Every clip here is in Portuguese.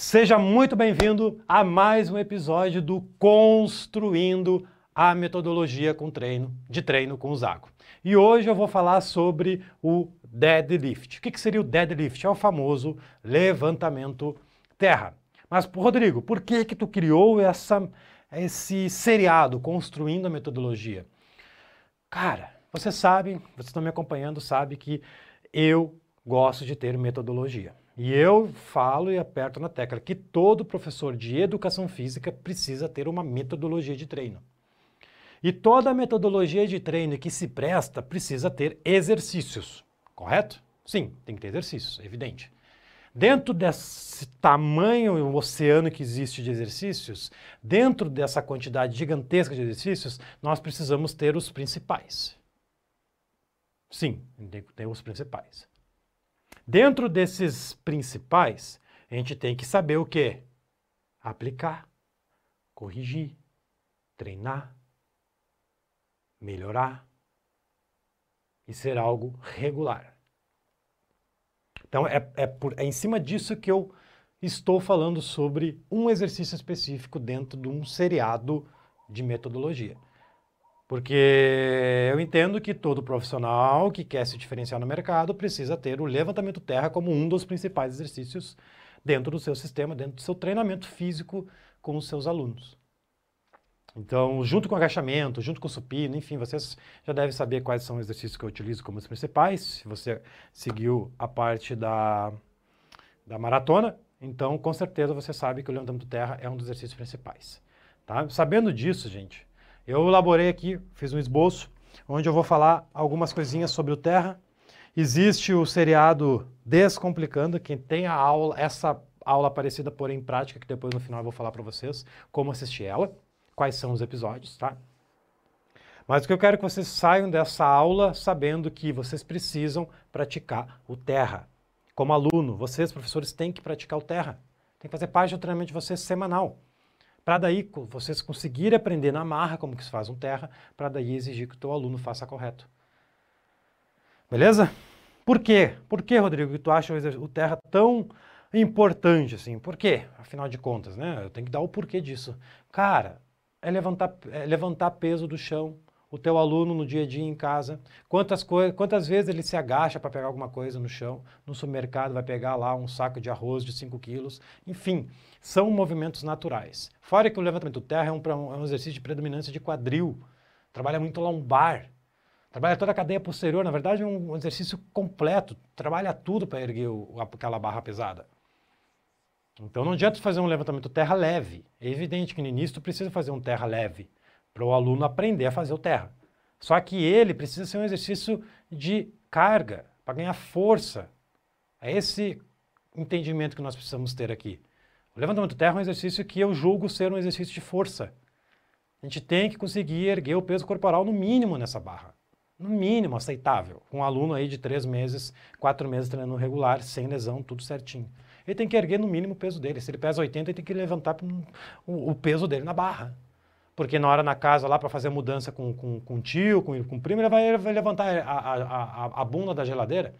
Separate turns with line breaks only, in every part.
Seja muito bem-vindo a mais um episódio do Construindo a Metodologia com treino, de treino com o Zago. E hoje eu vou falar sobre o deadlift. O que, seria o deadlift? É o famoso levantamento terra. Mas, Rodrigo, por que que tu criou essa, esse seriado Construindo a Metodologia? Cara, você sabe, vocês estão me acompanhando, sabe que eu gosto de ter metodologia. E eu falo e aperto na tecla que todo professor de educação física precisa ter uma metodologia de treino. E toda metodologia de treino que se presta precisa ter exercícios, correto? Sim, tem que ter exercícios, evidente. Dentro desse tamanho oceano que existe de exercícios, dentro dessa quantidade gigantesca de exercícios, nós precisamos ter os principais. Sim, tem os principais. Dentro desses principais, a gente tem que saber o que? Aplicar, corrigir, treinar, melhorar e ser algo regular. Então é, é, por, é em cima disso que eu estou falando sobre um exercício específico dentro de um seriado de metodologia. Porque eu entendo que todo profissional que quer se diferenciar no mercado precisa ter o levantamento terra como um dos principais exercícios dentro do seu sistema, dentro do seu treinamento físico com os seus alunos. Então, junto com agachamento, junto com supino, enfim, vocês já devem saber quais são os exercícios que eu utilizo como os principais. Se você seguiu a parte da, da maratona, então com certeza você sabe que o levantamento terra é um dos exercícios principais. Tá? Sabendo disso, gente, eu elaborei aqui, fiz um esboço, onde eu vou falar algumas coisinhas sobre o Terra. Existe o seriado Descomplicando, que tem a aula, essa aula parecida, porém prática, que depois no final eu vou falar para vocês como assistir ela, quais são os episódios, tá? Mas o que eu quero é que vocês saiam dessa aula sabendo que vocês precisam praticar o Terra. Como aluno, vocês, professores, têm que praticar o Terra. Tem que fazer parte do treinamento de vocês semanal para daí vocês conseguirem aprender na marra como que se faz um terra, para daí exigir que o teu aluno faça correto. Beleza? Por quê? Por que, Rodrigo, que tu acha o terra tão importante assim? Por quê? Afinal de contas, né? Eu tenho que dar o porquê disso. Cara, é levantar, é levantar peso do chão, o teu aluno no dia a dia em casa, quantas, quantas vezes ele se agacha para pegar alguma coisa no chão, no supermercado vai pegar lá um saco de arroz de 5 quilos, enfim, são movimentos naturais. Fora que o levantamento terra é um, é um exercício de predominância de quadril, trabalha muito lombar, trabalha toda a cadeia posterior, na verdade é um exercício completo, trabalha tudo para erguer o, aquela barra pesada. Então não adianta fazer um levantamento terra leve. É evidente que no início tu precisa fazer um terra leve para o aluno aprender a fazer o terra. Só que ele precisa ser um exercício de carga, para ganhar força. É esse entendimento que nós precisamos ter aqui. O levantamento terra é um exercício que eu julgo ser um exercício de força. A gente tem que conseguir erguer o peso corporal no mínimo nessa barra. No mínimo aceitável. Um aluno aí de três meses, quatro meses treinando regular, sem lesão, tudo certinho. Ele tem que erguer no mínimo o peso dele. Se ele pesa 80, ele tem que levantar o peso dele na barra porque na hora na casa lá para fazer mudança com, com, com tio, com, com primo, ele vai, vai levantar a, a, a, a, bunda da geladeira.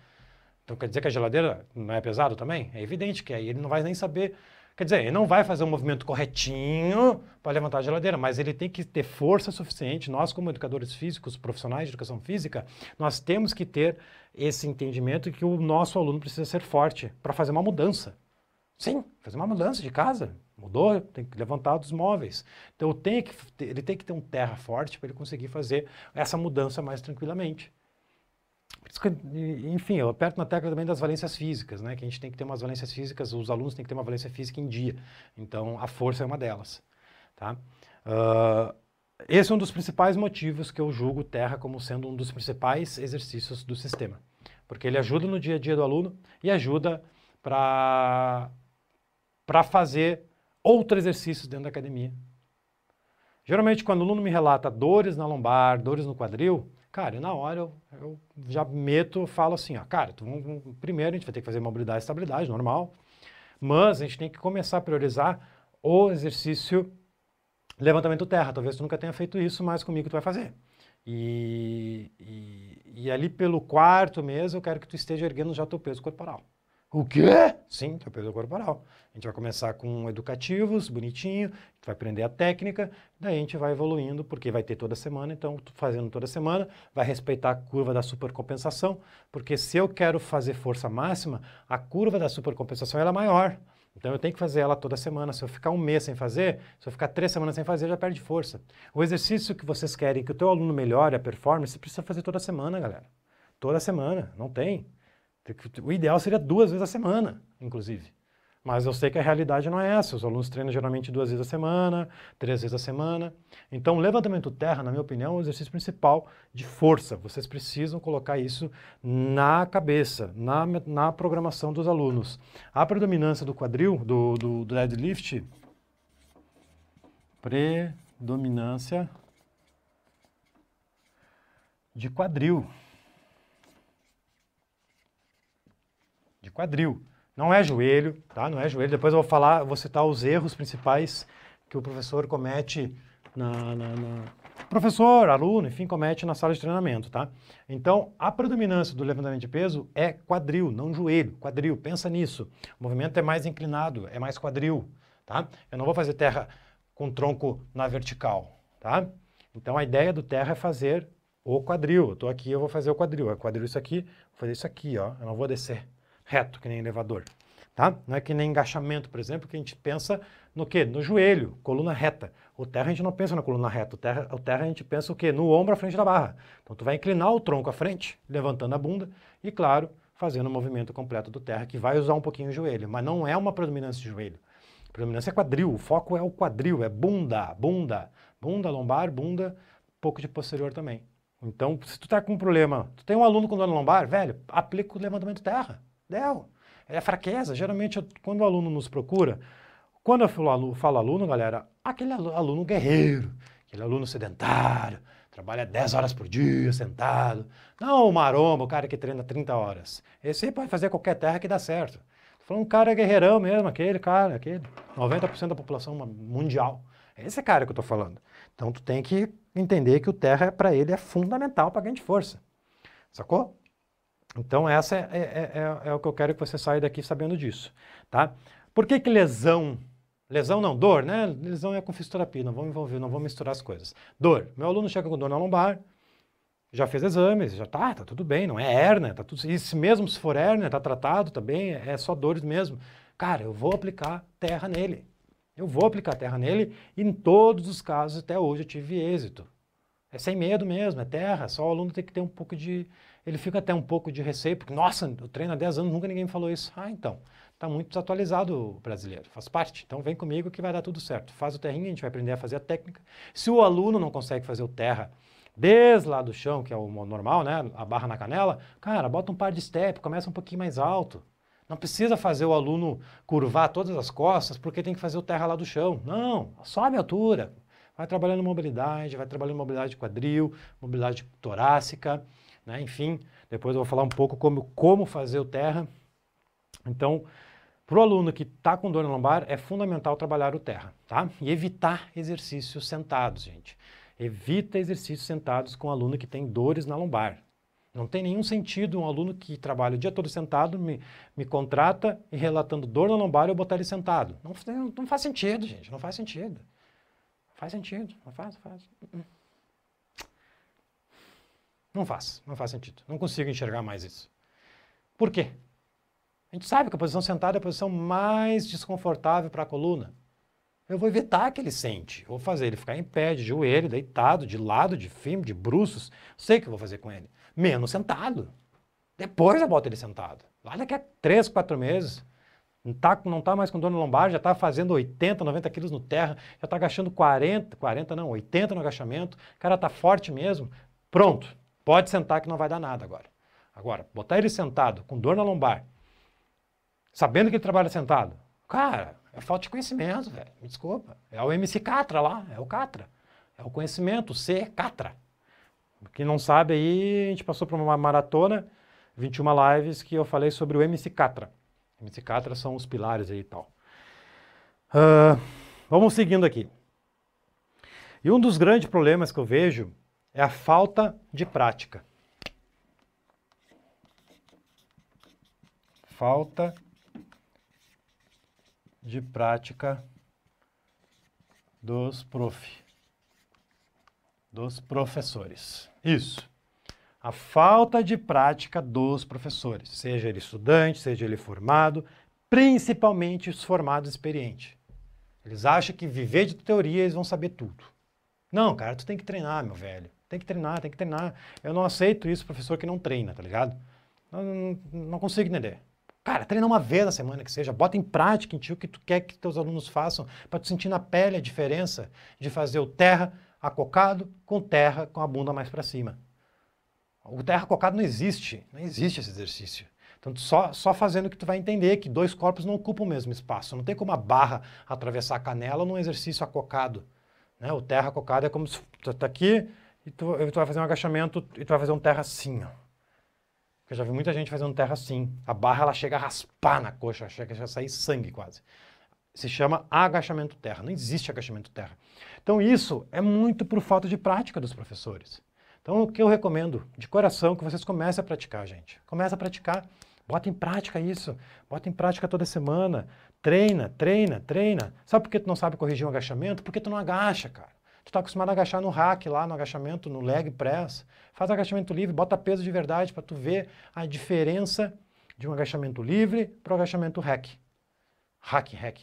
Então quer dizer que a geladeira não é pesado também? É evidente que aí ele não vai nem saber. Quer dizer, ele não vai fazer o um movimento corretinho para levantar a geladeira, mas ele tem que ter força suficiente. Nós, como educadores físicos, profissionais de educação física, nós temos que ter esse entendimento que o nosso aluno precisa ser forte para fazer uma mudança. Sim, fazer uma mudança de casa. Mudou, tem que levantar dos móveis. Então tem que, ele tem que ter um terra forte para ele conseguir fazer essa mudança mais tranquilamente. enfim, eu aperto na tecla também das valências físicas, né? Que a gente tem que ter umas valências físicas, os alunos têm que ter uma valência física em dia. Então a força é uma delas, tá? Uh, esse é um dos principais motivos que eu julgo terra como sendo um dos principais exercícios do sistema, porque ele ajuda no dia a dia do aluno e ajuda para para fazer outros exercícios dentro da academia. Geralmente, quando o aluno me relata dores na lombar, dores no quadril, cara, na hora eu, eu já meto, falo assim, ó, cara, tu, primeiro a gente vai ter que fazer mobilidade e estabilidade, normal, mas a gente tem que começar a priorizar o exercício levantamento terra. Talvez tu nunca tenha feito isso, mas comigo tu vai fazer. E, e, e ali pelo quarto mês eu quero que tu esteja erguendo já teu peso corporal. O quê? Sim, peso corporal. A gente vai começar com educativos, bonitinho, vai aprender a técnica, daí a gente vai evoluindo, porque vai ter toda semana, então fazendo toda semana, vai respeitar a curva da supercompensação, porque se eu quero fazer força máxima, a curva da supercompensação é maior. Então eu tenho que fazer ela toda semana. Se eu ficar um mês sem fazer, se eu ficar três semanas sem fazer, já perde força. O exercício que vocês querem que o teu aluno melhore a performance, precisa fazer toda semana, galera. Toda semana, não tem. O ideal seria duas vezes a semana, inclusive. Mas eu sei que a realidade não é essa. Os alunos treinam geralmente duas vezes a semana, três vezes a semana. Então, o levantamento terra, na minha opinião, é o exercício principal de força. Vocês precisam colocar isso na cabeça, na, na programação dos alunos. A predominância do quadril, do, do, do deadlift, predominância de quadril. Quadril. Não é joelho, tá? Não é joelho. Depois eu vou falar, vou citar os erros principais que o professor comete na, na, na, professor, aluno, enfim, comete na sala de treinamento, tá? Então, a predominância do levantamento de peso é quadril, não joelho, quadril, pensa nisso. O movimento é mais inclinado, é mais quadril, tá? Eu não vou fazer terra com tronco na vertical, tá? Então, a ideia do terra é fazer o quadril. Eu tô aqui, eu vou fazer o quadril. É quadril isso aqui, vou fazer isso aqui, ó. Eu não vou descer reto, que nem elevador. Tá? Não é que nem engaixamento, por exemplo, que a gente pensa no quê? No joelho, coluna reta. O terra a gente não pensa na coluna reta, o terra, o terra a gente pensa o quê? No ombro à frente da barra. Então tu vai inclinar o tronco à frente, levantando a bunda e, claro, fazendo o movimento completo do terra, que vai usar um pouquinho o joelho, mas não é uma predominância de joelho. A predominância é quadril, o foco é o quadril, é bunda, bunda, bunda, lombar, bunda, pouco de posterior também. Então, se tu tá com um problema, tu tem um aluno com dor lombar, velho, aplica o levantamento terra. Del. É fraqueza. Geralmente, quando o aluno nos procura, quando eu falo, falo aluno, galera, aquele aluno guerreiro, aquele aluno sedentário, trabalha 10 horas por dia sentado. Não o maromba, o cara que treina 30 horas. Esse aí pode fazer qualquer terra que dá certo. Tô falando um cara guerreirão mesmo, aquele cara, aquele 90% da população mundial. É esse cara que eu estou falando. Então tu tem que entender que o terra para ele é fundamental para ganhar de força. Sacou? Então, essa é, é, é, é, o que eu quero que você saia daqui sabendo disso. Tá? Por que, que lesão? Lesão não, dor, né? Lesão é com fisioterapia, não vamos envolver, não vamos misturar as coisas. Dor. Meu aluno chega com dor na lombar, já fez exames, já tá, tá tudo bem, não é hérnia, tá tudo. E se mesmo se for hérnia, tá tratado, tá bem, é só dores mesmo. Cara, eu vou aplicar terra nele. Eu vou aplicar terra nele e em todos os casos até hoje eu tive êxito. É sem medo mesmo, é terra, só o aluno tem que ter um pouco de, ele fica até um pouco de receio, porque, nossa, eu treino há 10 anos, nunca ninguém me falou isso. Ah, então, está muito desatualizado o brasileiro, faz parte. Então vem comigo que vai dar tudo certo. Faz o terrinho, a gente vai aprender a fazer a técnica. Se o aluno não consegue fazer o terra desde lá do chão, que é o normal, né, a barra na canela, cara, bota um par de step, começa um pouquinho mais alto. Não precisa fazer o aluno curvar todas as costas porque tem que fazer o terra lá do chão. Não, sobe a altura. Vai trabalhando mobilidade, vai trabalhando mobilidade de quadril, mobilidade torácica, né? Enfim, depois eu vou falar um pouco como, como fazer o terra. Então, para o aluno que está com dor na lombar, é fundamental trabalhar o terra, tá? E evitar exercícios sentados, gente. Evita exercícios sentados com aluno que tem dores na lombar. Não tem nenhum sentido um aluno que trabalha o dia todo sentado me, me contrata e relatando dor na lombar eu botar ele sentado. Não, não faz sentido, gente. Não faz sentido. Faz sentido. Não faz, faz. Uh -uh. Não faz, não faz sentido. Não consigo enxergar mais isso. Por quê? A gente sabe que a posição sentada é a posição mais desconfortável para a coluna. Eu vou evitar que ele sente. vou fazer ele ficar em pé, de joelho, deitado, de lado, de firme, de bruços. Sei o que eu vou fazer com ele. Menos sentado. Depois eu boto ele sentado. Lá daqui a três, quatro meses. Não está tá mais com dor no lombar, já está fazendo 80, 90 quilos no terra, já está agachando 40, 40 não, 80 no agachamento. O cara está forte mesmo. Pronto. Pode sentar que não vai dar nada agora. Agora, botar ele sentado, com dor na lombar, sabendo que ele trabalha sentado, cara, é falta de conhecimento, velho. Me desculpa. É o MC Catra lá, é o Catra. É o conhecimento, o C Catra. Quem não sabe aí, a gente passou por uma maratona, 21 lives, que eu falei sobre o MC Catra. MC Catra são os pilares aí e tal. Uh, vamos seguindo aqui. E um dos grandes problemas que eu vejo é a falta de prática. falta de prática dos prof, dos professores. Isso. A falta de prática dos professores, seja ele estudante, seja ele formado, principalmente os formados experientes. Eles acham que viver de teoria eles vão saber tudo. Não, cara, tu tem que treinar, meu velho. Tem que treinar, tem que treinar. Eu não aceito isso, professor que não treina, tá ligado? Não, não, não consigo entender. Cara, treina uma vez na semana que seja, bota em prática em ti o que tu quer que teus alunos façam, para tu sentir na pele a diferença de fazer o terra acocado com terra com a bunda mais para cima. O terra acocado não existe, não existe esse exercício. Então, só, só fazendo que tu vai entender que dois corpos não ocupam o mesmo espaço. Não tem como a barra atravessar a canela num exercício acocado. Né? O terra acocado é como se tu tá aqui e tu, tu vai fazer um agachamento e tu vai fazer um terra assim, ó. Eu já vi muita gente fazendo terra assim. A barra ela chega a raspar na coxa, chega a sair sangue quase. Se chama agachamento terra. Não existe agachamento terra. Então isso é muito por falta de prática dos professores. Então o que eu recomendo de coração que vocês comecem a praticar, gente. Comece a praticar. Bota em prática isso. Bota em prática toda semana. Treina, treina, treina. Sabe por que tu não sabe corrigir um agachamento? Porque tu não agacha, cara. Tu está acostumado a agachar no rack lá, no agachamento, no leg press. Faz agachamento livre, bota peso de verdade para tu ver a diferença de um agachamento livre para o agachamento hack. Hack, hack.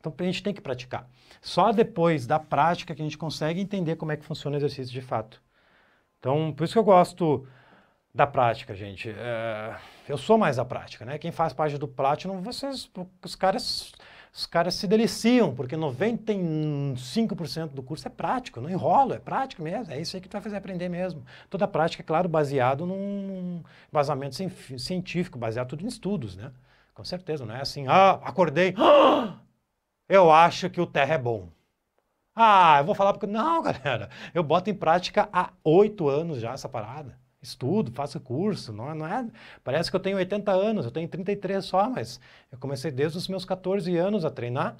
Então a gente tem que praticar. Só depois da prática que a gente consegue entender como é que funciona o exercício de fato. Então, por isso que eu gosto da prática, gente. É, eu sou mais da prática, né? Quem faz parte do Platinum, vocês, os caras os caras se deliciam, porque 95% do curso é prático, não enrola, é prático mesmo, é isso aí que tu vai fazer aprender mesmo. Toda prática, é claro, baseado num vazamento científico, baseado tudo em estudos, né? Com certeza, não é assim, ah, acordei, ah, eu acho que o terra é bom. Ah, eu vou falar porque... Não, galera, eu boto em prática há oito anos já essa parada estudo, faço curso, não, é, não é, parece que eu tenho 80 anos, eu tenho 33 só, mas eu comecei desde os meus 14 anos a treinar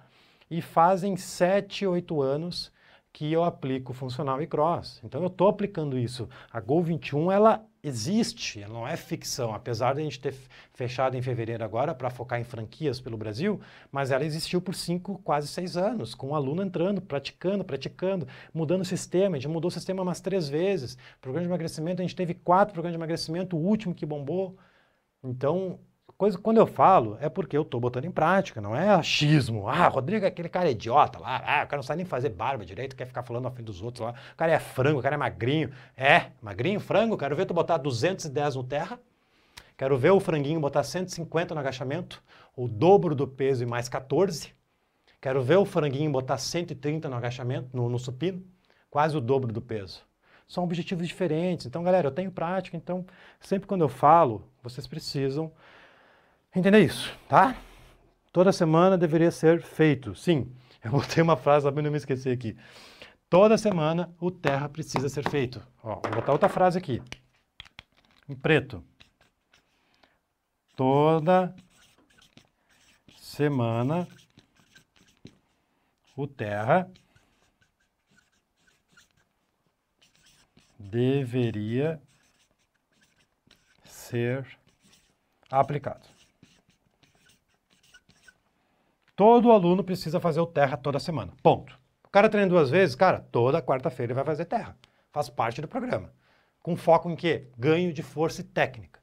e fazem 7, 8 anos que eu aplico funcional e cross. Então eu estou aplicando isso. A Gol 21 ela existe, ela não é ficção, apesar de a gente ter fechado em fevereiro agora para focar em franquias pelo Brasil, mas ela existiu por cinco, quase seis anos, com o um aluno entrando, praticando, praticando, mudando o sistema. A gente mudou o sistema umas três vezes. Programa de emagrecimento, a gente teve quatro programas de emagrecimento, o último que bombou. Então, coisa quando eu falo é porque eu estou botando em prática, não é achismo. Ah, Rodrigo é aquele cara idiota lá, ah, o cara não sabe nem fazer barba direito, quer ficar falando na frente dos outros lá. O cara é frango, o cara é magrinho. É, magrinho, frango, quero ver tu botar 210 no terra. Quero ver o franguinho botar 150 no agachamento, o dobro do peso e mais 14. Quero ver o franguinho botar 130 no agachamento, no, no supino, quase o dobro do peso. São objetivos diferentes. Então, galera, eu tenho prática, então sempre quando eu falo, vocês precisam Entender isso, tá? Toda semana deveria ser feito. Sim, eu botei uma frase para não me esquecer aqui. Toda semana o terra precisa ser feito. Ó, vou botar outra frase aqui. Em preto. Toda semana o terra deveria ser aplicado. Todo aluno precisa fazer o terra toda semana. Ponto. O cara treina duas vezes, cara, toda quarta-feira ele vai fazer terra. Faz parte do programa. Com foco em quê? Ganho de força e técnica.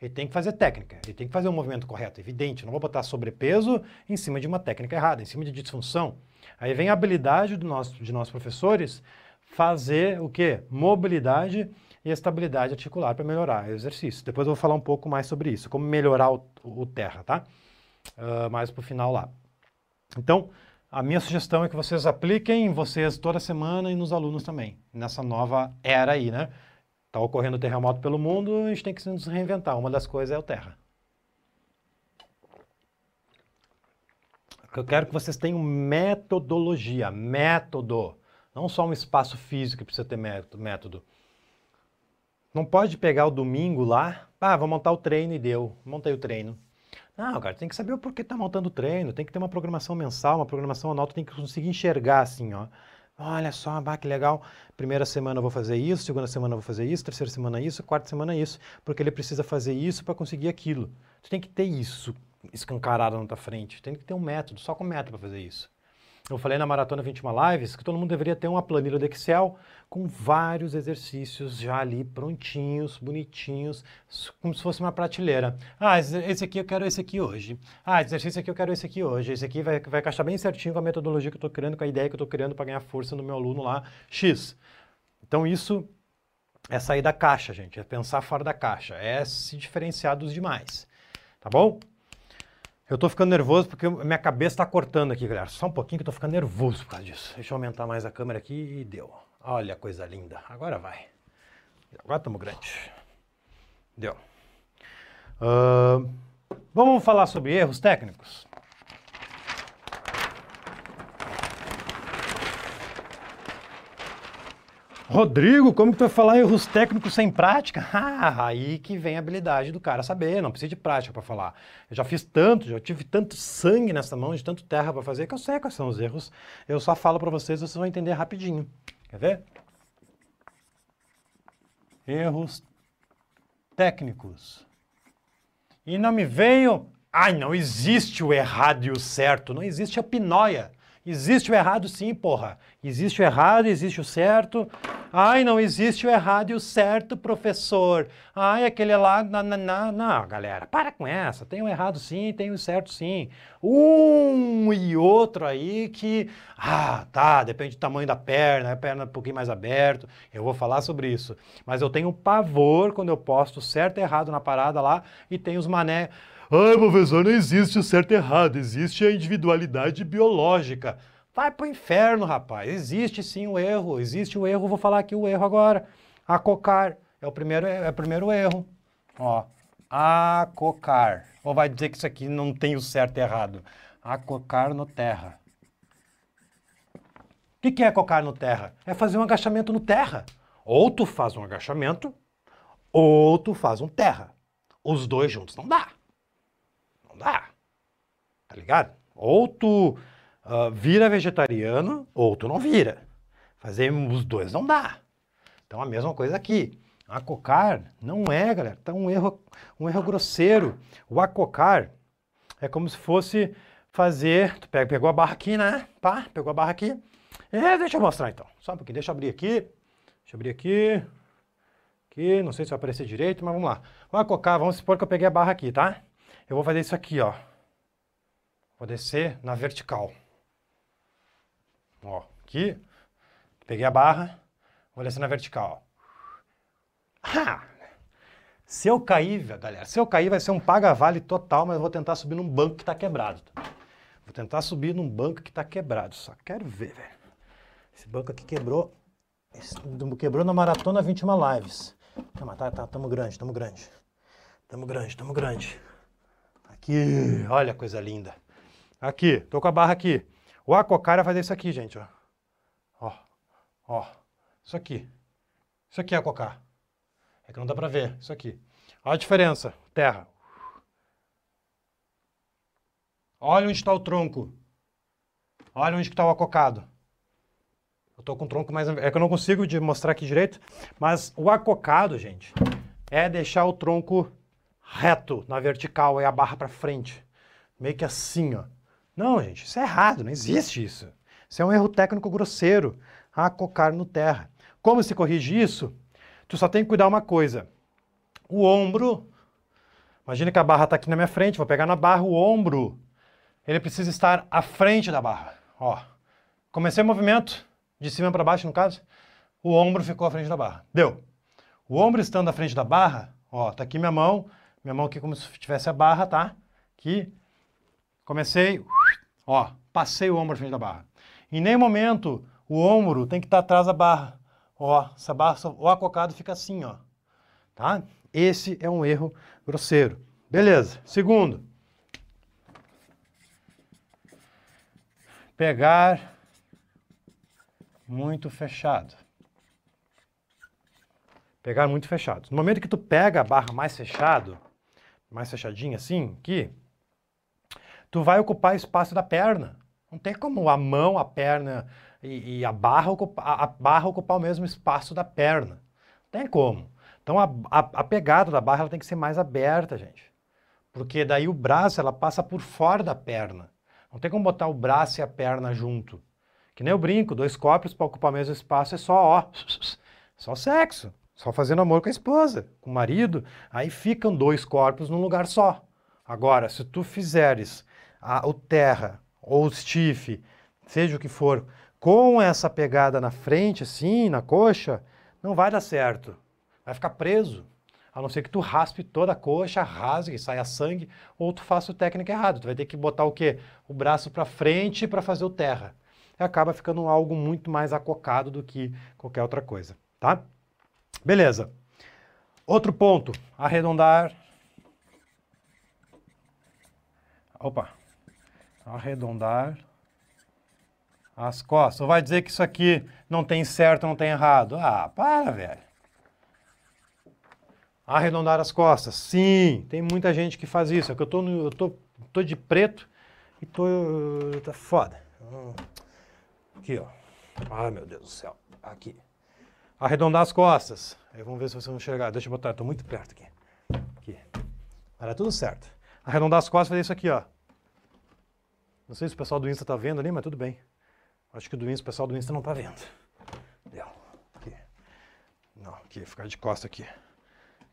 Ele tem que fazer técnica, ele tem que fazer o um movimento correto, evidente. Não vou botar sobrepeso em cima de uma técnica errada, em cima de disfunção. Aí vem a habilidade do nosso, de nossos professores fazer o quê? Mobilidade e estabilidade articular para melhorar o exercício. Depois eu vou falar um pouco mais sobre isso, como melhorar o, o terra, tá? Uh, mais para o final lá. Então, a minha sugestão é que vocês apliquem vocês toda semana e nos alunos também, nessa nova era aí, né? Está ocorrendo terremoto pelo mundo, a gente tem que se reinventar. Uma das coisas é o terra. Eu quero que vocês tenham metodologia, método. Não só um espaço físico que precisa ter método. Não pode pegar o domingo lá, ah, vou montar o treino e deu. Montei o treino. Não, cara, tem que saber o porquê tá montando o treino, tem que ter uma programação mensal, uma programação anual, tem que conseguir enxergar assim, ó. Olha só, bah, que legal. Primeira semana eu vou fazer isso, segunda semana eu vou fazer isso, terceira semana isso, quarta semana isso, porque ele precisa fazer isso para conseguir aquilo. Tu tem que ter isso escancarado na tua frente, tem que ter um método, só com método para fazer isso. Eu falei na Maratona 21 Lives que todo mundo deveria ter uma planilha do Excel com vários exercícios já ali prontinhos, bonitinhos, como se fosse uma prateleira. Ah, esse aqui eu quero esse aqui hoje. Ah, exercício aqui eu quero esse aqui hoje. Esse aqui vai, vai encaixar bem certinho com a metodologia que eu estou criando, com a ideia que eu estou criando para ganhar força no meu aluno lá, X. Então isso é sair da caixa, gente, é pensar fora da caixa, é se diferenciar dos demais. Tá bom? Eu tô ficando nervoso porque minha cabeça tá cortando aqui, galera. Só um pouquinho que eu tô ficando nervoso por causa disso. Deixa eu aumentar mais a câmera aqui e deu. Olha a coisa linda. Agora vai. Agora estamos grande. Deu. Uh, vamos falar sobre erros técnicos? Rodrigo, como que tu vai falar erros técnicos sem prática? Ah, aí que vem a habilidade do cara saber, não precisa de prática para falar. Eu já fiz tanto, já tive tanto sangue nessa mão, de tanto terra para fazer, que eu sei quais são os erros. Eu só falo para vocês, vocês vão entender rapidinho. Quer ver? Erros técnicos. E não me veio... Ai, não existe o errado e o certo, não existe a pinóia. Existe o errado sim, porra. Existe o errado, existe o certo. Ai, não existe o errado e o certo, professor. Ai, aquele lá. Não, não, não, não, galera, para com essa. Tem o errado sim, tem o certo sim. Um e outro aí que. Ah, tá, depende do tamanho da perna, a perna um pouquinho mais aberto. Eu vou falar sobre isso. Mas eu tenho pavor quando eu posto certo e errado na parada lá e tem os mané. Ai, professor, não existe o certo e errado, existe a individualidade biológica. Vai pro inferno, rapaz. Existe sim o erro, existe o erro, vou falar aqui o erro agora. Acocar é o primeiro, é o primeiro erro. Ó, acocar. Ou vai dizer que isso aqui não tem o certo e errado. Acocar no terra. O que, que é acocar no terra? É fazer um agachamento no terra. Ou tu faz um agachamento, ou tu faz um terra. Os dois juntos não dá dá. Tá ligado? Ou tu uh, vira vegetariano, ou tu não vira. Fazer os dois não dá. Então a mesma coisa aqui. Acocar não é, galera, tá um erro, um erro grosseiro. O acocar é como se fosse fazer. Tu pega, pegou a barra aqui, né? Pá, pegou a barra aqui. É, deixa eu mostrar então. Só um pouquinho, deixa eu abrir aqui. Deixa eu abrir aqui. Aqui, não sei se vai aparecer direito, mas vamos lá. O acocar, vamos supor que eu peguei a barra aqui, tá? Eu vou fazer isso aqui, ó. Vou descer na vertical. Ó, aqui. Peguei a barra, vou descer na vertical. Se eu cair, galera, se eu cair vai ser um paga-vale total, mas eu vou tentar subir num banco que está quebrado. Vou tentar subir num banco que está quebrado. Só quero ver, velho. Esse banco aqui quebrou. Quebrou na maratona 21 lives. Não, tá, tá, tamo grande, tamo grande. Tamo grande, tamo grande. Aqui, olha coisa linda. Aqui, tô com a barra aqui. O acocara vai fazer isso aqui, gente, ó. Ó, ó, isso aqui. Isso aqui é acocar. É que não dá pra ver, isso aqui. Olha a diferença, terra. Olha onde está o tronco. Olha onde está o acocado. Eu tô com o tronco mais... É que eu não consigo de mostrar aqui direito, mas o acocado, gente, é deixar o tronco reto na vertical e a barra para frente. Meio que assim, ó. Não, gente, isso é errado, não existe isso. Isso é um erro técnico grosseiro, acocar no terra. Como se corrige isso? Tu só tem que cuidar uma coisa. O ombro, imagina que a barra está aqui na minha frente, vou pegar na barra o ombro, ele precisa estar à frente da barra. Ó, comecei o movimento, de cima para baixo no caso, o ombro ficou à frente da barra. Deu. O ombro estando à frente da barra, ó, tá aqui minha mão, minha mão aqui como se tivesse a barra, tá? Aqui. Comecei, ó, passei o ombro à frente da barra. Em nenhum momento o ombro tem que estar atrás da barra. Ó, essa barra, o acocado fica assim, ó. Tá? Esse é um erro grosseiro. Beleza. Segundo. Pegar muito fechado. Pegar muito fechado. No momento que tu pega a barra mais fechado, mais fechadinha assim, aqui, tu vai ocupar espaço da perna. Não tem como a mão, a perna e, e a, barra ocupa, a, a barra ocupar o mesmo espaço da perna. Não tem como. Então a, a, a, pegada da barra tem que ser mais aberta, gente. Porque daí o braço ela passa por fora da perna. Não tem como botar o braço e a perna junto. Que nem eu brinco, dois copos para ocupar o mesmo espaço é só, ó, só sexo. Só fazendo amor com a esposa, com o marido. Aí ficam dois corpos num lugar só. Agora, se tu fizeres a, o terra ou o stiff, seja o que for, com essa pegada na frente, assim, na coxa, não vai dar certo. Vai ficar preso. A não ser que tu raspe toda a coxa, rasgue, saia sangue, ou tu faça o técnico errado. Tu vai ter que botar o quê? O braço para frente para fazer o terra. E acaba ficando algo muito mais acocado do que qualquer outra coisa, tá? Beleza. Outro ponto, arredondar. Opa. Arredondar as costas. Ou vai dizer que isso aqui não tem certo, não tem errado. Ah, para, velho. Arredondar as costas. Sim, tem muita gente que faz isso. É que eu tô, no, eu tô, tô de preto e tô. tá foda. Aqui, ó. Ai, meu Deus do céu. Aqui. Arredondar as costas. Aí vamos ver se vocês vão enxergar. Deixa eu botar, estou muito perto aqui. Aqui. Dar tudo certo. Arredondar as costas, fazer isso aqui, ó. Não sei se o pessoal do Insta tá vendo ali, mas tudo bem. Acho que o do Insta, o pessoal do Insta não tá vendo. Deu. Aqui. Não, aqui, ficar de costa aqui.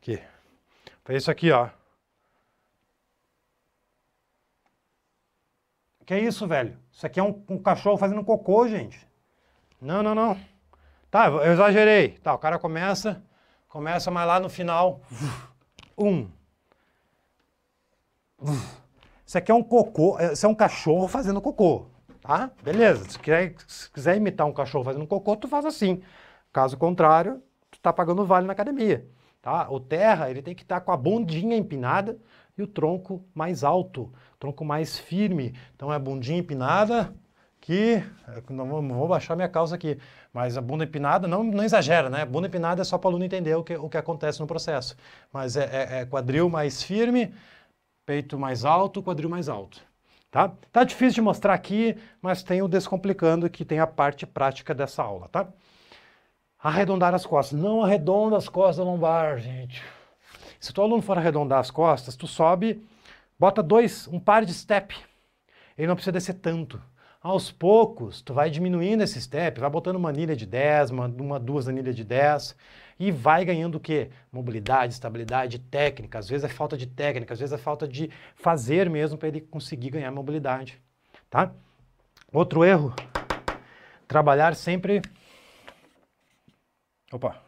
Aqui. Faz isso aqui, ó. Que é isso, velho? Isso aqui é um, um cachorro fazendo cocô, gente. Não, não, não. Tá, eu exagerei. Tá, o cara começa, começa, mas lá no final, um. Isso aqui é um cocô, isso é um cachorro fazendo cocô, tá? Beleza, se quiser, se quiser imitar um cachorro fazendo cocô, tu faz assim. Caso contrário, tu tá pagando vale na academia, tá? O terra, ele tem que estar tá com a bundinha empinada e o tronco mais alto, tronco mais firme. Então é bundinha empinada, que não vou, vou, baixar minha calça aqui, mas a bunda empinada, não, não exagera, né? Bunda empinada é só para o aluno entender o que, o que acontece no processo. Mas é, é, é, quadril mais firme, peito mais alto, quadril mais alto. Tá? tá difícil de mostrar aqui, mas tem o Descomplicando, que tem a parte prática dessa aula, tá? Arredondar as costas. Não arredonda as costas da lombar, gente. Se o aluno for arredondar as costas, tu sobe, bota dois, um par de step. Ele não precisa descer tanto aos poucos, tu vai diminuindo esse step, vai botando uma anilha de 10, uma, uma duas anilhas de 10 e vai ganhando o quê? Mobilidade, estabilidade, técnica. Às vezes é falta de técnica, às vezes é falta de fazer mesmo para ele conseguir ganhar mobilidade, tá? Outro erro, trabalhar sempre... Opa!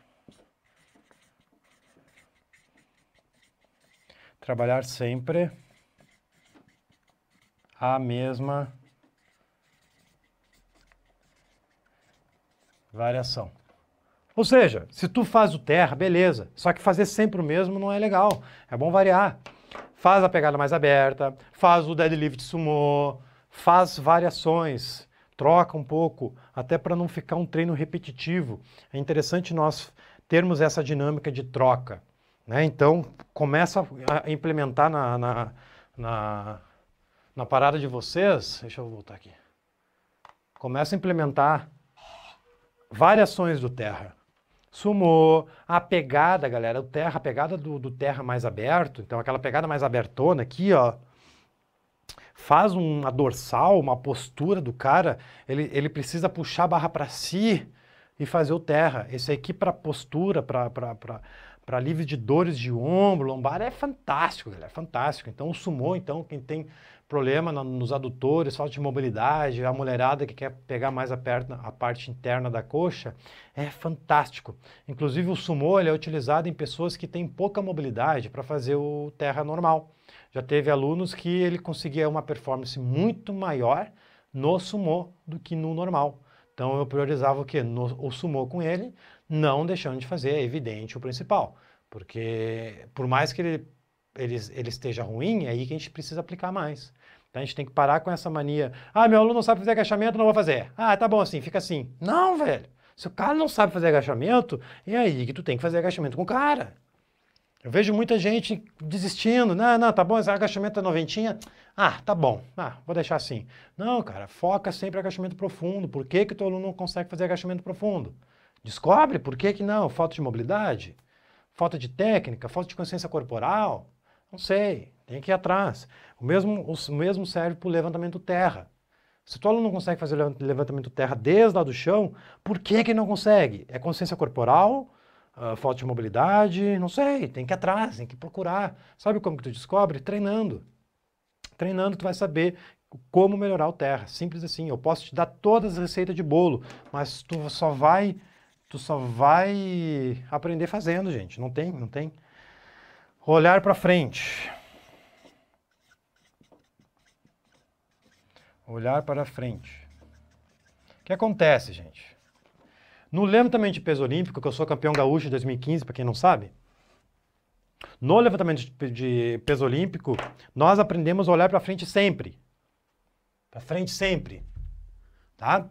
Trabalhar sempre a mesma variação. Ou seja, se tu faz o terra, beleza. Só que fazer sempre o mesmo não é legal. É bom variar. Faz a pegada mais aberta, faz o deadlift sumô, faz variações, troca um pouco, até para não ficar um treino repetitivo. É interessante nós termos essa dinâmica de troca. Né? Então, começa a implementar na, na, na, na parada de vocês. Deixa eu voltar aqui. Começa a implementar variações do terra. Sumô, a pegada, galera, o terra, a pegada do, do terra mais aberto, então aquela pegada mais abertona aqui, ó, faz uma dorsal, uma postura do cara, ele, ele precisa puxar a barra para si e fazer o terra. Esse aqui para postura, para alívio de dores de ombro, lombar, é fantástico, galera, é fantástico. Então o sumô, então, quem tem problema nos adutores, falta de mobilidade, a mulherada que quer pegar mais a, perna, a parte interna da coxa, é fantástico. Inclusive o sumô é utilizado em pessoas que têm pouca mobilidade para fazer o terra normal. Já teve alunos que ele conseguia uma performance muito maior no sumô do que no normal. Então eu priorizava o que? o sumô com ele, não deixando de fazer, é evidente, o principal. Porque por mais que ele, ele, ele esteja ruim, é aí que a gente precisa aplicar mais. Então a gente tem que parar com essa mania. Ah, meu aluno não sabe fazer agachamento, não vou fazer. Ah, tá bom assim, fica assim. Não, velho. Se o cara não sabe fazer agachamento, é aí que tu tem que fazer agachamento com o cara. Eu vejo muita gente desistindo. Não, não, tá bom, esse agachamento é noventinha. Ah, tá bom. Ah, vou deixar assim. Não, cara, foca sempre em agachamento profundo. Por que, que teu aluno não consegue fazer agachamento profundo? Descobre por que, que não. Falta de mobilidade? Falta de técnica? Falta de consciência corporal? Não sei. Tem que ir atrás. O mesmo, o mesmo serve para o levantamento terra. Se o aluno não consegue fazer o levantamento terra desde lá do chão, por que, que não consegue? É consciência corporal? uh, falta de mobilidade, não sei, tem que ir atrás, tem que procurar. Sabe como que tu descobre? Treinando. Treinando tu vai saber como melhorar o terra. Simples assim. Eu posso te dar todas as receitas de bolo, mas tu só vai tu só vai aprender fazendo, gente. Não tem, não tem. Olhar para frente. Olhar para frente. O que acontece, gente? No levantamento de peso olímpico, que eu sou campeão gaúcho de 2015, para quem não sabe, no levantamento de peso olímpico, nós aprendemos a olhar para frente sempre. Para frente sempre. Tá?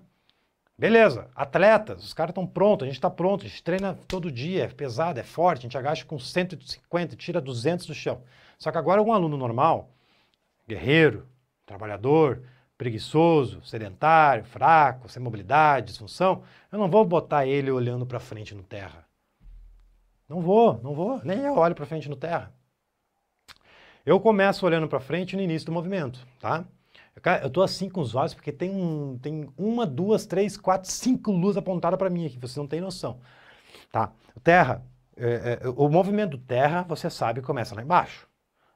Beleza, atletas, os caras estão prontos, a gente está pronto, a gente treina todo dia, é pesado, é forte, a gente agacha com 150, tira 200 do chão. Só que agora um aluno normal, guerreiro, trabalhador, preguiçoso, sedentário, fraco, sem mobilidade, disfunção, eu não vou botar ele olhando para frente no terra. Não vou, não vou, nem eu olho para frente no terra. Eu começo olhando para frente no início do movimento, tá? Eu tô assim com os olhos porque tem, um, tem uma, duas, três, quatro, cinco luzes apontadas para mim aqui, você não tem noção. Tá? Terra, é, é, o movimento terra, você sabe, começa lá embaixo.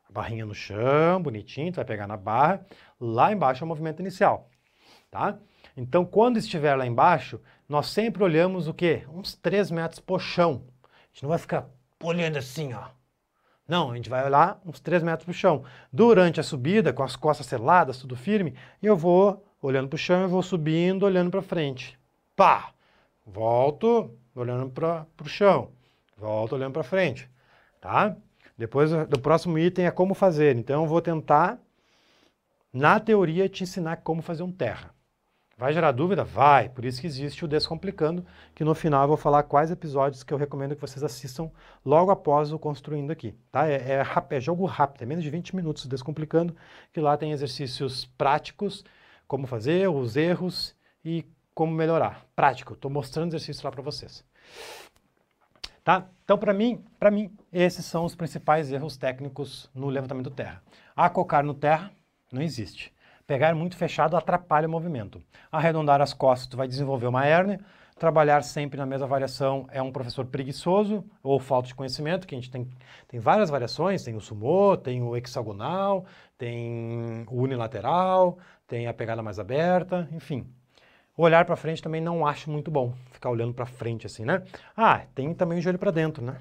A barrinha no chão, bonitinho, tu vai pegar na barra. Lá embaixo é o movimento inicial, tá? Então, quando estiver lá embaixo, nós sempre olhamos o quê? Uns 3 metros por chão. A gente não vai ficar olhando assim, ó. Não, a gente vai olhar uns 3 metros para o chão. Durante a subida, com as costas seladas, tudo firme, eu vou olhando para o chão e vou subindo, olhando para frente. Pá! Volto, olhando para o chão. Volto, olhando para frente. Tá? Depois, do próximo item é como fazer. Então, eu vou tentar na teoria, te ensinar como fazer um terra. Vai gerar dúvida? Vai. Por isso que existe o Descomplicando, que no final eu vou falar quais episódios que eu recomendo que vocês assistam logo após o Construindo aqui. Tá? É, é, é jogo rápido, é menos de 20 minutos Descomplicando, que lá tem exercícios práticos, como fazer, os erros e como melhorar. Prático, estou mostrando exercícios lá para vocês. Tá? Então, para mim, para mim, esses são os principais erros técnicos no levantamento terra. Acocar no terra, não existe. Pegar muito fechado atrapalha o movimento. Arredondar as costas, tu vai desenvolver uma hérnia. Trabalhar sempre na mesma variação é um professor preguiçoso ou falta de conhecimento, que a gente tem, tem várias variações, tem o sumô, tem o hexagonal, tem o unilateral, tem a pegada mais aberta, enfim. olhar para frente também não acho muito bom, ficar olhando para frente assim, né? Ah, tem também o joelho para dentro, né?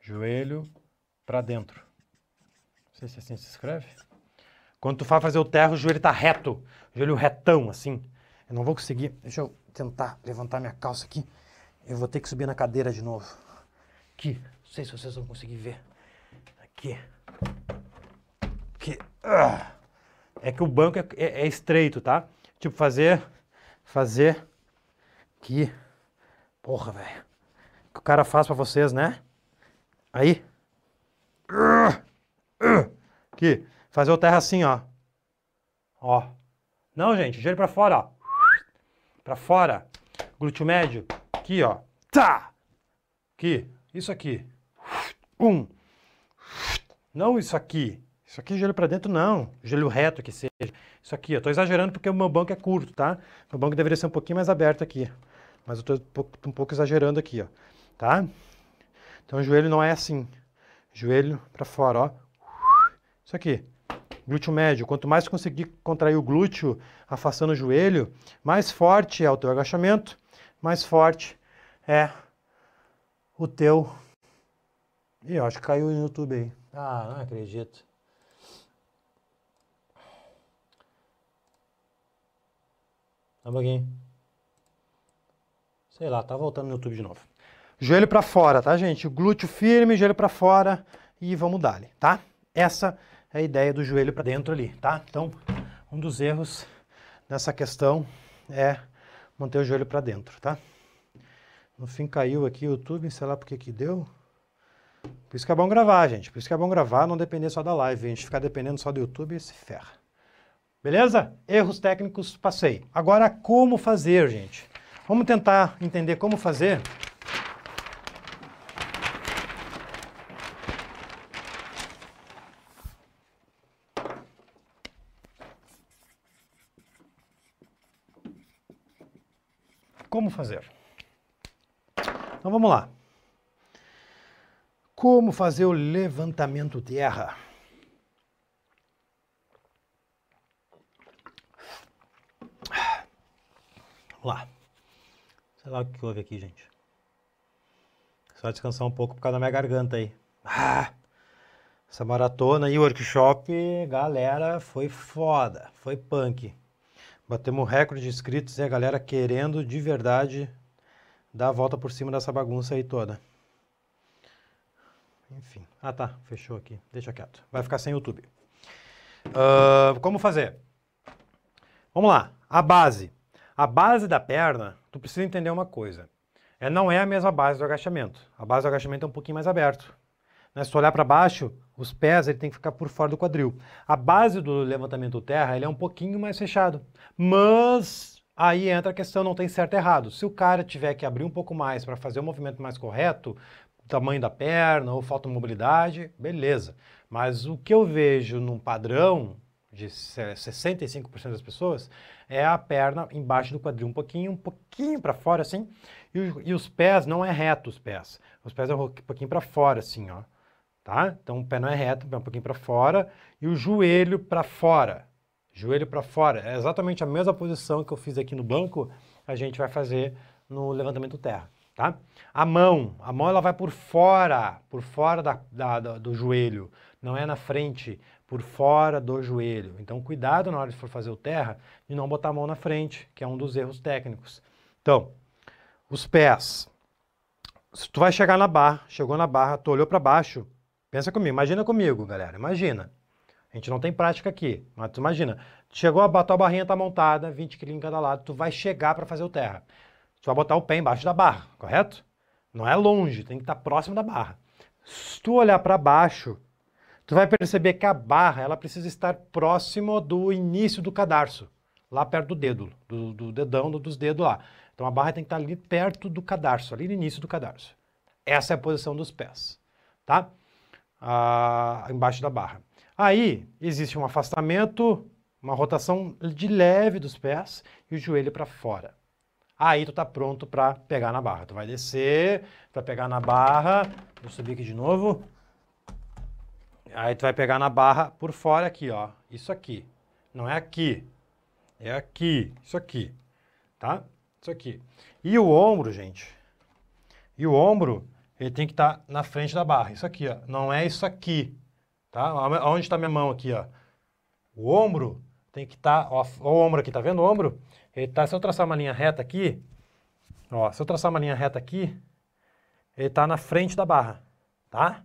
Joelho para dentro. Não sei se assim se escreve. Quando tu vai fazer o terra, o joelho está reto, o joelho retão, assim. Eu não vou conseguir. Deixa eu tentar levantar minha calça aqui. Eu vou ter que subir na cadeira de novo. Aqui. Não sei se vocês vão conseguir ver. Aqui. Aqui. Ah. É que o banco é, é, é estreito, tá? Tipo, fazer. Fazer. Aqui. Porra, velho. O que o cara faz pra vocês, né? Aí. Aqui. Fazer o terra assim, ó. Ó. Não, gente. Joelho pra fora, ó. Pra fora. Glúteo médio. Aqui, ó. Tá. Aqui. Isso aqui. Um. Não isso aqui. Isso aqui, joelho para dentro, não. Joelho reto que seja. Isso aqui, eu tô exagerando porque o meu banco é curto, tá? Meu banco deveria ser um pouquinho mais aberto aqui. Mas eu tô um pouco, um pouco exagerando aqui, ó. Tá? Então o joelho não é assim. Joelho para fora, ó. Isso aqui. Glúteo médio. Quanto mais conseguir contrair o glúteo, afastando o joelho, mais forte é o teu agachamento, mais forte é o teu. Ih, eu acho que caiu no YouTube aí. Ah, não acredito. Tá um pouquinho. Sei lá, tá voltando no YouTube de novo. Joelho para fora, tá, gente? Glúteo firme, joelho para fora e vamos dar tá? Essa é a ideia do joelho para dentro ali, tá? Então, um dos erros nessa questão é manter o joelho para dentro, tá? No fim caiu aqui o YouTube, sei lá por que que deu. Por isso que é bom gravar, gente. Por isso que é bom gravar, não depender só da live. A gente ficar dependendo só do YouTube se ferra. Beleza? Erros técnicos, passei. Agora, como fazer, gente? Vamos tentar entender como fazer. Como fazer? Então vamos lá. Como fazer o levantamento terra? Vamos lá. Sei lá o que houve aqui, gente. Só descansar um pouco por causa da minha garganta aí. Ah, essa maratona e workshop, galera, foi foda. Foi punk. Batemos recorde de inscritos e a galera querendo de verdade dar a volta por cima dessa bagunça aí toda. Enfim. Ah, tá. Fechou aqui. Deixa quieto. Vai ficar sem YouTube. Uh, como fazer? Vamos lá. A base. A base da perna, tu precisa entender uma coisa. É, não é a mesma base do agachamento. A base do agachamento é um pouquinho mais aberto. Né? Se tu olhar para baixo, os pés ele tem que ficar por fora do quadril. A base do levantamento terra ele é um pouquinho mais fechado. Mas aí entra a questão, não tem certo e errado. Se o cara tiver que abrir um pouco mais para fazer o movimento mais correto, tamanho da perna ou falta de mobilidade, beleza. Mas o que eu vejo num padrão de 65% das pessoas é a perna embaixo do quadril, um pouquinho, um pouquinho para fora assim, e, e, os pés não é reto os pés. Os pés é um pouquinho para fora assim, ó. Tá? Então o pé não é reto, é um pouquinho para fora e o joelho para fora. Joelho para fora. É exatamente a mesma posição que eu fiz aqui no banco, a gente vai fazer no levantamento terra tá? A mão, a mão ela vai por fora, por fora da, da, da, do joelho, não é na frente, por fora do joelho. Então, cuidado na hora de for fazer o terra, de não botar a mão na frente, que é um dos erros técnicos. Então, os pés. Se tu vai chegar na barra, chegou na barra, tu olhou para baixo, pensa comigo, imagina comigo, galera, imagina. A gente não tem prática aqui, mas tu imagina, chegou a tua barrinha tá montada, 20 kg em cada lado, tu vai chegar para fazer o terra. Tu vai botar o pé embaixo da barra, correto? Não é longe, tem que estar próximo da barra. Se tu olhar para baixo, tu vai perceber que a barra ela precisa estar próximo do início do cadarço, lá perto do dedo, do, do dedão dos dedos lá. Então a barra tem que estar ali perto do cadarço, ali no início do cadarço. Essa é a posição dos pés, tá? Ah, embaixo da barra. Aí existe um afastamento, uma rotação de leve dos pés e o joelho para fora aí tu tá pronto para pegar na barra. Tu vai descer, vai pegar na barra, vou subir aqui de novo. Aí tu vai pegar na barra por fora aqui, ó. Isso aqui. Não é aqui. É aqui. Isso aqui. Tá? Isso aqui. E o ombro, gente. E o ombro, ele tem que estar tá na frente da barra. Isso aqui, ó. Não é isso aqui. Tá? Onde está minha mão aqui, ó? O ombro tem que estar, tá, ó, o ombro aqui, tá vendo o ombro? Ele tá, se eu traçar uma linha reta aqui, ó, se eu traçar uma linha reta aqui, ele tá na frente da barra, tá?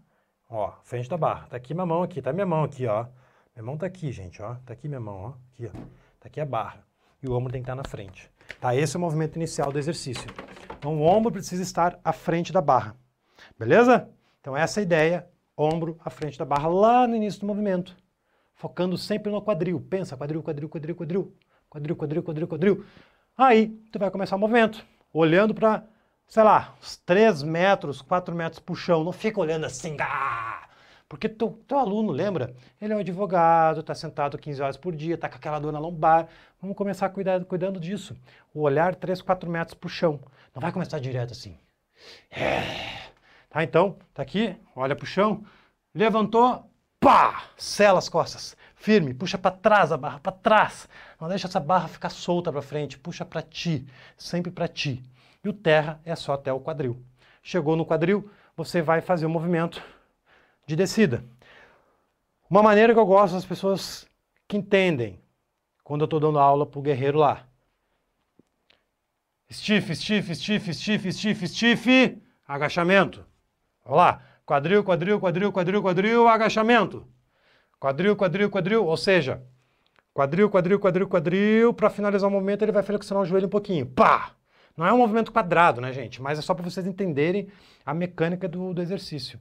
Ó, frente da barra. Tá aqui minha mão aqui, tá minha mão aqui, ó. Minha mão tá aqui, gente, ó. Tá aqui minha mão, ó. Aqui, ó. Tá aqui a barra. E o ombro tem que estar tá na frente. Tá? Esse é o movimento inicial do exercício. Então, o ombro precisa estar à frente da barra. Beleza? Então, essa é a ideia. Ombro à frente da barra lá no início do movimento. Focando sempre no quadril. Pensa, quadril, quadril, quadril, quadril quadril, quadril, quadril, quadril. Aí tu vai começar o movimento, olhando para, sei lá, uns 3 metros, 4 metros pro chão. Não fica olhando assim, ah! porque teu, teu aluno, lembra? Ele é um advogado, está sentado 15 horas por dia, está com aquela dor na lombar. Vamos começar cuidando, cuidando disso. O olhar 3, 4 metros pro chão. Não vai começar direto assim. É. Tá, então, tá aqui, olha pro chão, levantou, pá, sela as costas firme, puxa para trás a barra, para trás. Não deixa essa barra ficar solta para frente, puxa para ti, sempre para ti. E o terra é só até o quadril. Chegou no quadril, você vai fazer o movimento de descida. Uma maneira que eu gosto das pessoas que entendem quando eu estou dando aula para o guerreiro lá. Stiff, stiff, stiff, stiff, stiff, stiff, agachamento. Olha lá, quadril, quadril, quadril, quadril, quadril, agachamento. Quadril, quadril, quadril, ou seja, quadril, quadril, quadril, quadril, para finalizar o movimento ele vai flexionar o joelho um pouquinho. Pá! Não é um movimento quadrado, né, gente? Mas é só para vocês entenderem a mecânica do, do exercício.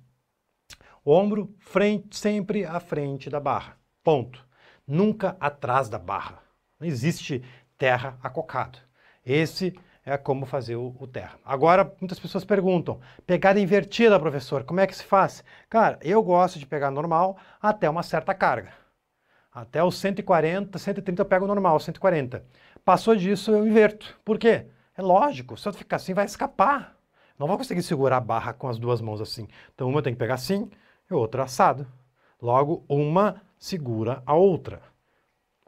Ombro, frente, sempre à frente da barra. Ponto. Nunca atrás da barra. Não existe terra acocado. Esse é como fazer o, o, terra. Agora, muitas pessoas perguntam, pegada invertida, professor, como é que se faz? Cara, eu gosto de pegar normal até uma certa carga. Até os 140, 130 eu pego normal, 140. Passou disso, eu inverto. Por quê? É lógico, se eu ficar assim, vai escapar. Não vou conseguir segurar a barra com as duas mãos assim. Então, uma tem que pegar assim e outra assado. Logo, uma segura a outra.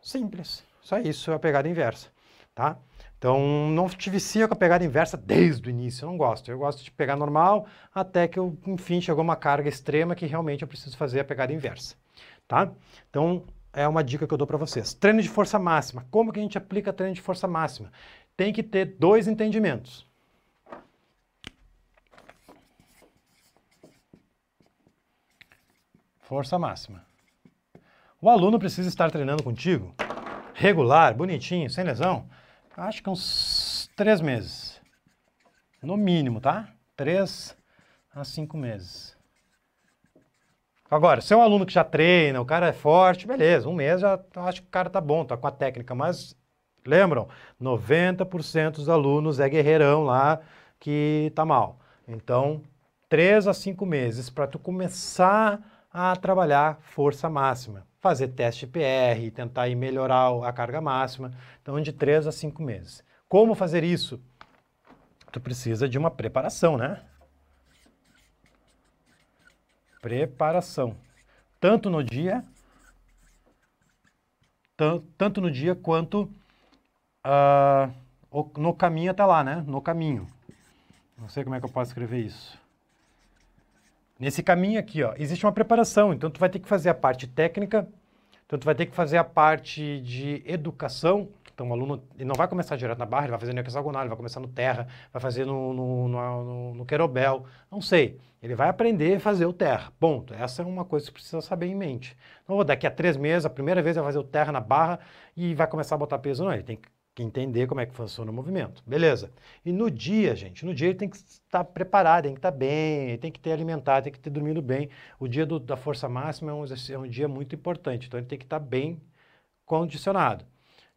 Simples. Só isso é a pegada inversa, tá? Então, não te vicia com a pegada inversa desde o início, eu não gosto. Eu gosto de pegar normal até que, eu, enfim, chegou uma carga extrema que realmente eu preciso fazer a pegada inversa, tá? Então, é uma dica que eu dou para vocês. Treino de força máxima. Como que a gente aplica treino de força máxima? Tem que ter dois entendimentos. Força máxima. O aluno precisa estar treinando contigo regular, bonitinho, sem lesão, acho que uns três meses. No mínimo, tá? Três a cinco meses. Agora, se é um aluno que já treina, o cara é forte, beleza, um mês já acho que o cara tá bom, tá com a técnica, mas lembram, 90% dos alunos é guerreirão lá que tá mal. Então, três a cinco meses para tu começar a trabalhar força máxima fazer teste PR, tentar melhorar a carga máxima, então de 3 a 5 meses. Como fazer isso? Tu precisa de uma preparação, né? Preparação. Tanto no dia, tanto no dia quanto uh, no caminho até lá, né? No caminho. Não sei como é que eu posso escrever isso. Nesse caminho aqui, ó, existe uma preparação, então tu vai ter que fazer a parte técnica, então tu vai ter que fazer a parte de educação, então o aluno ele não vai começar direto na barra, ele vai fazer no hexagonal, ele vai começar no terra, vai fazer no, no, no, no querobel, não sei. Ele vai aprender a fazer o terra, ponto. Essa é uma coisa que precisa saber em mente. Não daqui a três meses, a primeira vez vai fazer o terra na barra e vai começar a botar peso, não. Ele tem que que entender como é que funciona o movimento. Beleza. E no dia, gente, no dia ele tem que estar preparado, tem que estar bem, tem que ter alimentado, tem que ter dormido bem. O dia do, da força máxima é um, é um dia muito importante, então ele tem que estar bem condicionado.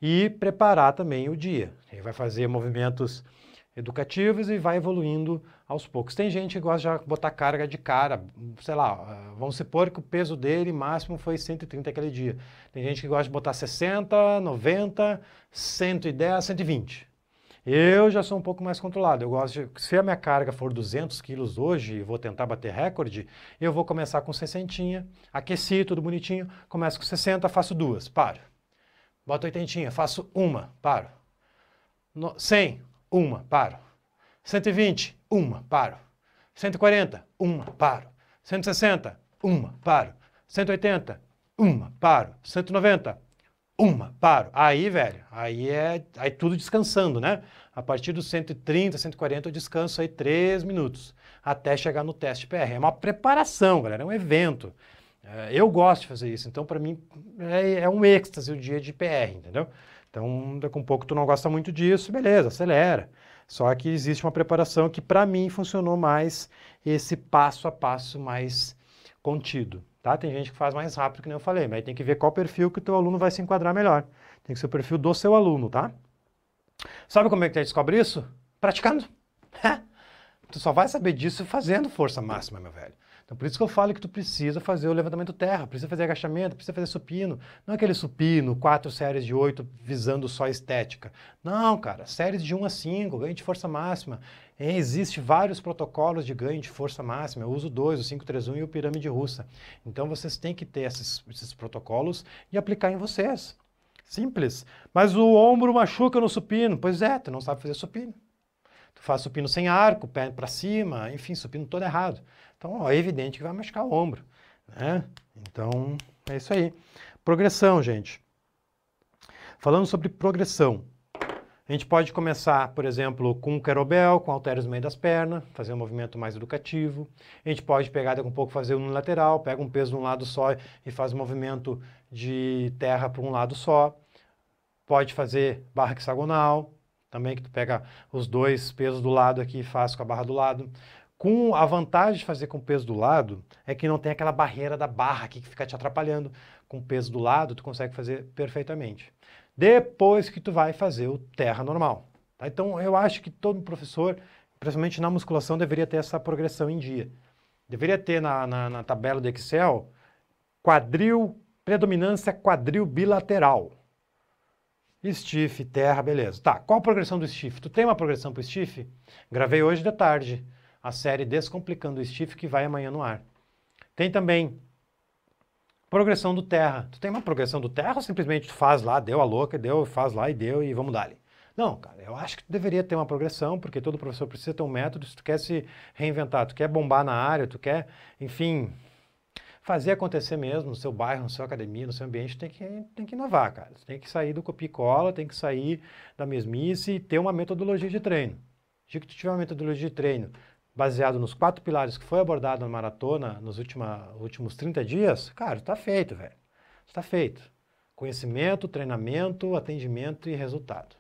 E preparar também o dia. Ele vai fazer movimentos educativos e vai evoluindo aos poucos. Tem gente que gosta de botar carga de cara, sei lá, vamos supor que o peso dele máximo foi 130 aquele dia. Tem gente que gosta de botar 60, 90, 110, 120. Eu já sou um pouco mais controlado. Eu gosto de, se a minha carga for 200 quilos hoje e vou tentar bater recorde, eu vou começar com 60, aqueci tudo bonitinho, começo com 60, faço duas, paro. Boto 80, faço uma, paro. No, 100, uma, paro. 120, uma, paro. 140, uma, paro. 160, uma, paro. 180, uma, paro. 190, uma, paro. Aí, velho, aí é aí tudo descansando, né? A partir dos 130, 140 eu descanso aí 3 minutos, até chegar no teste PR. É uma preparação, galera, é um evento. É, eu gosto de fazer isso, então para mim é, é um êxtase o dia de PR, entendeu? Então, daqui a um pouco tu não gosta muito disso, beleza, acelera. Só que existe uma preparação que para mim funcionou mais esse passo a passo mais contido. Tá? Tem gente que faz mais rápido, que nem eu falei, mas tem que ver qual perfil que o teu aluno vai se enquadrar melhor. Tem que ser o perfil do seu aluno, tá? Sabe como é que você descobre isso? Praticando. tu só vai saber disso fazendo força máxima, meu velho. Então por isso que eu falo que tu precisa fazer o levantamento terra, precisa fazer agachamento, precisa fazer supino. Não é aquele supino, quatro séries de oito visando só estética. Não, cara, séries de 1 a 5, ganho de força máxima. É, existe vários protocolos de ganho de força máxima. Eu uso dois, o 531 e o pirâmide russa. Então vocês têm que ter esses, esses protocolos e aplicar em vocês. Simples. Mas o ombro machuca no supino. Pois é, tu não sabe fazer supino. Tu faz supino sem arco, pé para cima, enfim, supino todo errado. Então, ó, é evidente que vai machucar o ombro. Né? Então, é isso aí. Progressão, gente. Falando sobre progressão, a gente pode começar, por exemplo, com um querobel, com halteres no meio das pernas, fazer um movimento mais educativo. A gente pode pegar daqui um pouco, fazer um lateral, pega um peso de um lado só e faz um movimento de terra para um lado só. Pode fazer barra hexagonal, também que tu pega os dois pesos do lado aqui e faz com a barra do lado. Com a vantagem de fazer com o peso do lado é que não tem aquela barreira da barra aqui que fica te atrapalhando. Com o peso do lado, tu consegue fazer perfeitamente. Depois que tu vai fazer o terra normal. Tá? Então, eu acho que todo professor, principalmente na musculação, deveria ter essa progressão em dia. Deveria ter na, na, na tabela do Excel quadril, predominância quadril bilateral. Stiff, terra, beleza. Tá, qual a progressão do stiff? Tu tem uma progressão para o stiff? Gravei hoje de tarde a série Descomplicando o Stiff que vai amanhã no ar. Tem também progressão do terra. Tu tem uma progressão do terra ou simplesmente tu faz lá, deu a louca, deu, faz lá e deu e vamos dar Não, cara, eu acho que tu deveria ter uma progressão, porque todo professor precisa ter um método, se tu quer se reinventar, tu quer bombar na área, tu quer, enfim, fazer acontecer mesmo no seu bairro, na sua academia, no seu ambiente, tem que, tem que inovar, cara. Tem que sair do copia e cola, tem que sair da mesmice e ter uma metodologia de treino. De que tu tiver uma metodologia de treino baseado nos quatro pilares que foi abordado na maratona nos última, últimos 30 dias, cara, está feito, velho. Está feito. Conhecimento, treinamento, atendimento e resultado.